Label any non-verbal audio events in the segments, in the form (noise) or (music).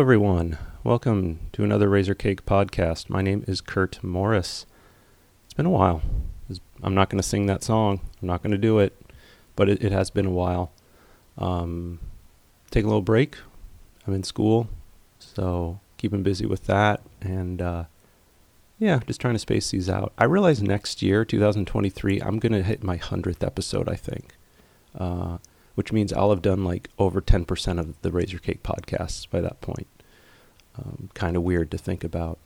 Everyone. Welcome to another Razorcake podcast. My name is Kurt Morris. It's been a while. I'm not going to sing that song. I'm not going to do it, but it, it, has been a while. Um, take a little break. I'm in school, so keeping busy with that, and uh, yeah, just trying to space these out. I realize next year, 2023, I'm going to hit my hundredth episode. I think. Uh, which means I'll have done like over 10% of the Razorcake podcasts by that point. Um, kind of weird to think about.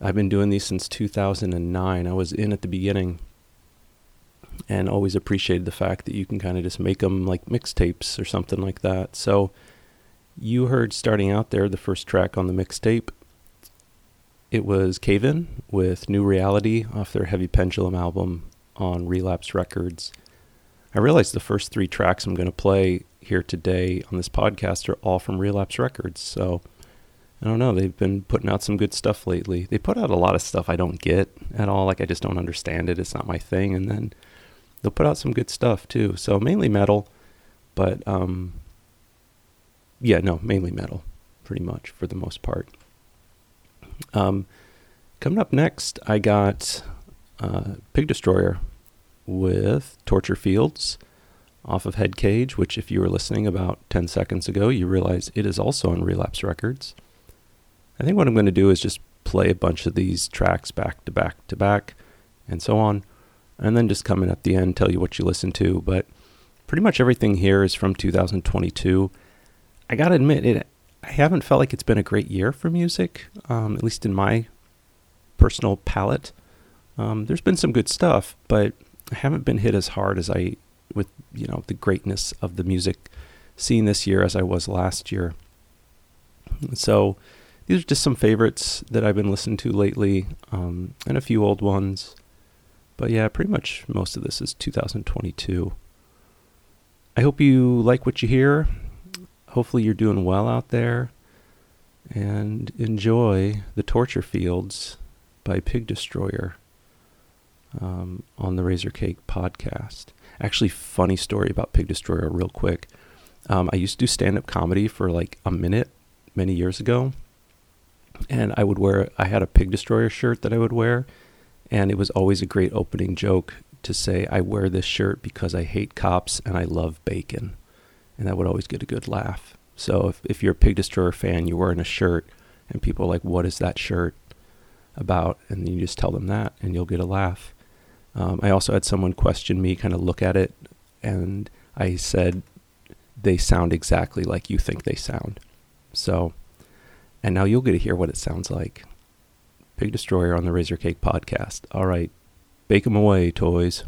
I've been doing these since 2009. I was in at the beginning and always appreciated the fact that you can kind of just make them like mixtapes or something like that. So you heard starting out there the first track on the mixtape. It was Cave In with New Reality off their Heavy Pendulum album on Relapse Records. I realize the first three tracks I'm going to play here today on this podcast are all from Relapse Records. So I don't know. They've been putting out some good stuff lately. They put out a lot of stuff I don't get at all. Like I just don't understand it. It's not my thing. And then they'll put out some good stuff too. So mainly metal, but um, yeah, no, mainly metal, pretty much for the most part. Um, coming up next, I got uh, Pig Destroyer with Torture Fields off of Head Cage, which, if you were listening about 10 seconds ago, you realize it is also on Relapse Records. I think what I'm going to do is just play a bunch of these tracks back to back to back and so on, and then just come in at the end, tell you what you listen to. But pretty much everything here is from 2022. I got to admit, it. I haven't felt like it's been a great year for music, um, at least in my personal palette. Um, there's been some good stuff, but haven't been hit as hard as I with you know the greatness of the music scene this year as I was last year. So these are just some favorites that I've been listening to lately, um, and a few old ones. But yeah, pretty much most of this is 2022. I hope you like what you hear. Hopefully, you're doing well out there. And enjoy The Torture Fields by Pig Destroyer um, on the Razorcake podcast. Actually, funny story about Pig Destroyer, real quick. Um, I used to do stand up comedy for like a minute many years ago. And I would wear, I had a Pig Destroyer shirt that I would wear. And it was always a great opening joke to say, I wear this shirt because I hate cops and I love bacon. And that would always get a good laugh. So if, if you're a Pig Destroyer fan, you're wearing a shirt and people are like, what is that shirt about? And you just tell them that and you'll get a laugh. Um, I also had someone question me, kind of look at it, and I said, they sound exactly like you think they sound. So, and now you'll get to hear what it sounds like. Pig Destroyer on the Razorcake podcast. All right, bake 'em away, toys.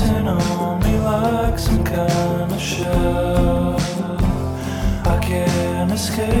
Dancing on me like some kind of shell, I can't escape.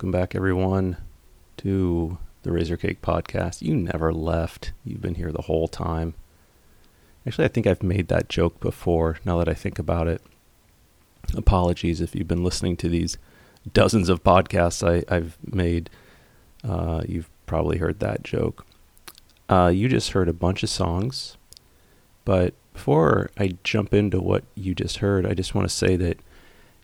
Welcome back, everyone, to the Razorcake Podcast. You never left. You've been here the whole time. Actually, I think I've made that joke before now that I think about it. Apologies if you've been listening to these dozens of podcasts I, I've made. Uh, you've probably heard that joke. Uh, you just heard a bunch of songs, but before I jump into what you just heard, I just want to say that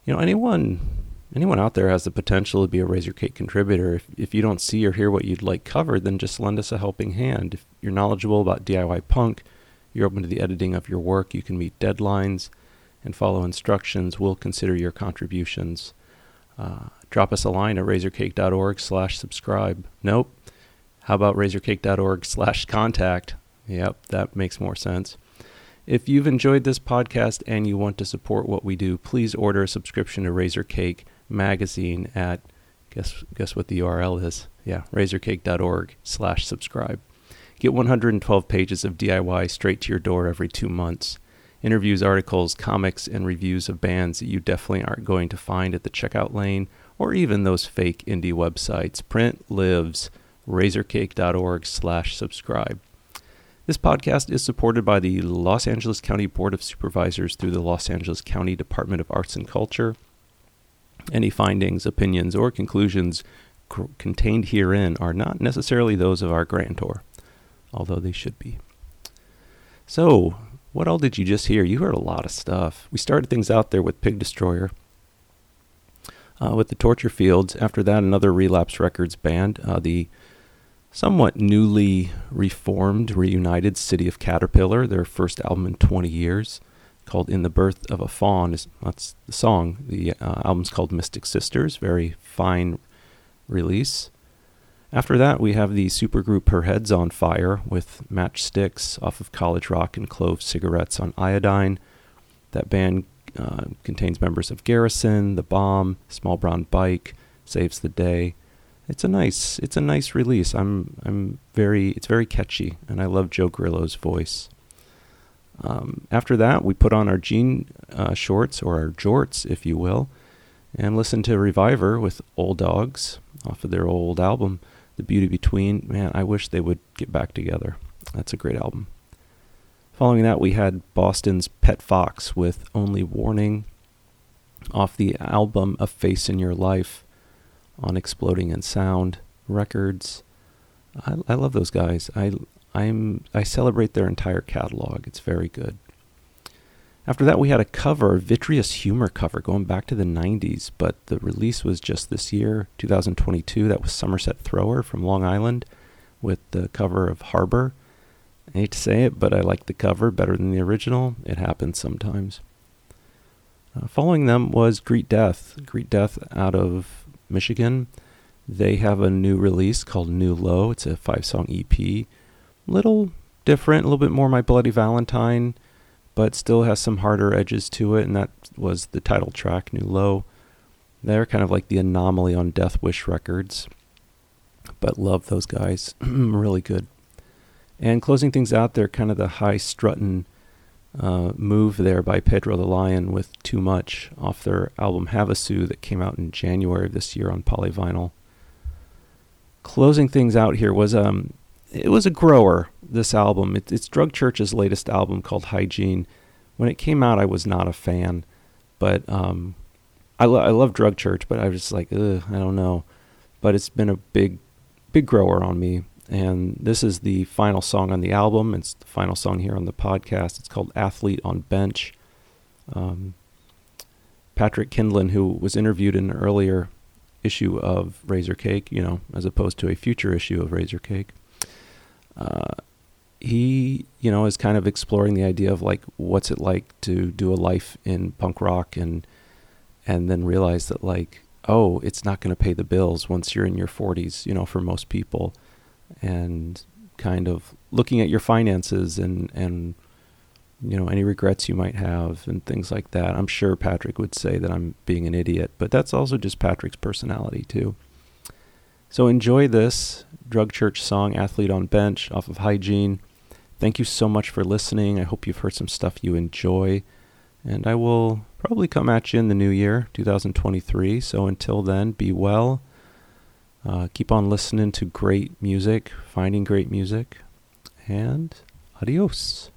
you know anyone anyone out there has the potential to be a Razorcake contributor. If if you don't see or hear what you'd like covered, then just lend us a helping hand. If you're knowledgeable about DIY punk, you're open to the editing of your work, you can meet deadlines and follow instructions. We'll consider your contributions. Uh, drop us a line at razorcake.org slash subscribe. Nope. How about razorcake.org slash contact? Yep, that makes more sense. If you've enjoyed this podcast and you want to support what we do, please order a subscription to Razorcake magazine at guess guess what the URL is. Yeah, razorcake.org slash subscribe. Get 112 pages of DIY straight to your door every two months. Interviews, articles, comics, and reviews of bands that you definitely aren't going to find at the checkout lane or even those fake indie websites. Print lives. Razorcake.org slash subscribe. This podcast is supported by the Los Angeles County Board of Supervisors through the Los Angeles County Department of Arts and Culture. Any findings, opinions, or conclusions c- contained herein are not necessarily those of our grantor, although they should be. So, what all did you just hear? You heard a lot of stuff. We started things out there with Pig Destroyer, uh, with the Torture Fields. After that, another Relapse Records band, uh, the somewhat newly reformed, reunited City of Caterpillar, their first album in 20 years, called "In the Birth of a Fawn." Is that's the song. The uh, album's called "Mystic Sisters." Very fine release. After that, we have the supergroup Her Head's on Fire with Matchsticks off of College Rock and Clove Cigarettes on Iodine. That band uh, contains members of Garrison, The Bomb, Small Brown Bike, Saves the Day. It's a nice, it's a nice release. I'm, I'm very, it's very catchy, and I love Joe Grillo's voice. Um, after that, we put on our jean uh, shorts or our jorts, if you will, and listen to Reviver with Old Dogs off of their old album. The Beauty Between. Man, I wish they would get back together. That's a great album. Following that, we had Boston's Pet Fox with Only Warning off the album A Face in Your Life on Exploding in Sound Records. I, I love those guys. I I'm I celebrate their entire catalog. It's very good. After that, we had a cover, Vitreous Humor cover, going back to the 90s, but the release was just this year, 2022. That was Somerset Thrower from Long Island with the cover of Harbor. I hate to say it, but I like the cover better than the original. It happens sometimes. Uh, following them was Greet Death. Greet Death out of Michigan. They have a new release called New Low. It's a five song EP. Little different, a little bit more My Bloody Valentine but still has some harder edges to it, and that was the title track, New Low. They're kind of like the anomaly on Death Wish Records, but love those guys. (clears throat) really good. And closing things out, they're kind of the high strutting uh, move there by Pedro the Lion with Too Much off their album Havasu that came out in January of this year on polyvinyl. Closing things out here was um, it was a grower. This album, it, it's Drug Church's latest album called Hygiene. When it came out, I was not a fan, but um, I, lo- I love Drug Church, but I was just like, I don't know. But it's been a big, big grower on me. And this is the final song on the album. It's the final song here on the podcast. It's called Athlete on Bench. Um, Patrick Kindlon, who was interviewed in an earlier issue of Razorcake, you know, as opposed to a future issue of Razorcake, uh, he, you know, is kind of exploring the idea of like what's it like to do a life in punk rock and and then realize that like oh, it's not going to pay the bills once you're in your 40s, you know, for most people and kind of looking at your finances and and you know any regrets you might have and things like that. I'm sure Patrick would say that I'm being an idiot, but that's also just Patrick's personality too. So enjoy this Drug Church song, Athlete on Bench, off of Hygiene. Thank you so much for listening. I hope you've heard some stuff you enjoy. And I will probably come at you in the new year, 2023. So until then, be well, Uh, keep on listening to great music, finding great music, and adios.